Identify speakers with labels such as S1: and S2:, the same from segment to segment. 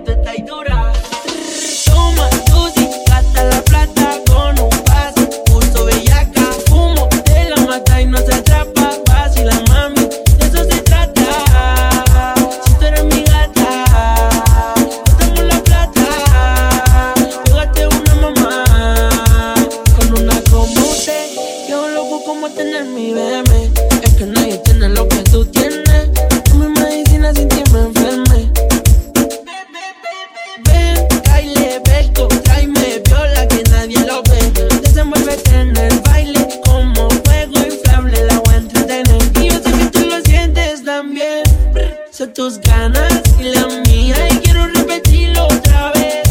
S1: 絶いど baile, ve viola que nadie lo ve. Desenvuélvete en el baile como fuego inflable, la voy a entretener. Y yo sé que tú lo sientes también. Son tus ganas y la mía, y quiero repetirlo otra vez.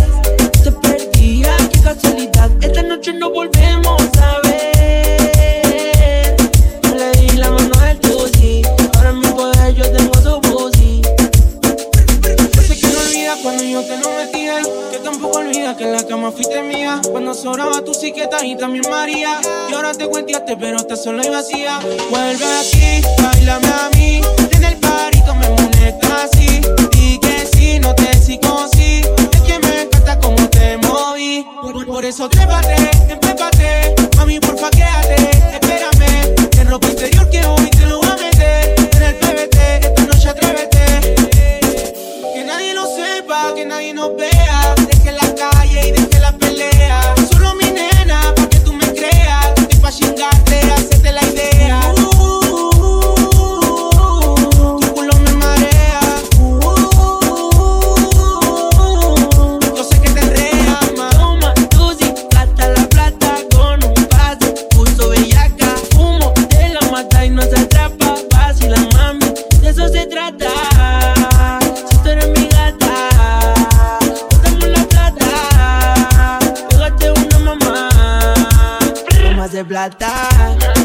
S1: Te perdía, qué casualidad.
S2: no me que tampoco olvida que en la cama fuiste mía. Cuando sobraba tú sí y también María. Y ahora te cuenteaste, pero estás sola y vacía. Vuelve aquí, bailame a mí. En el party me muñeca así. Di que sí, no te sigo, sí. Es que me encanta cómo te moví. Por, por, eso trépate, emprépate. Mami, porfa, quédate. Sepa, que nadie nos vea. Deje la calle y deje la pelea. Solo mi nena, pa' que tú me creas. Estoy pa' chingarte, hacerte la idea. Tu culo me marea. Yo sé que te enrea, ma.
S1: Toma tu si plata la plata con un pase. Puso bellaca, humo de la mata y no se atrapa. De plata.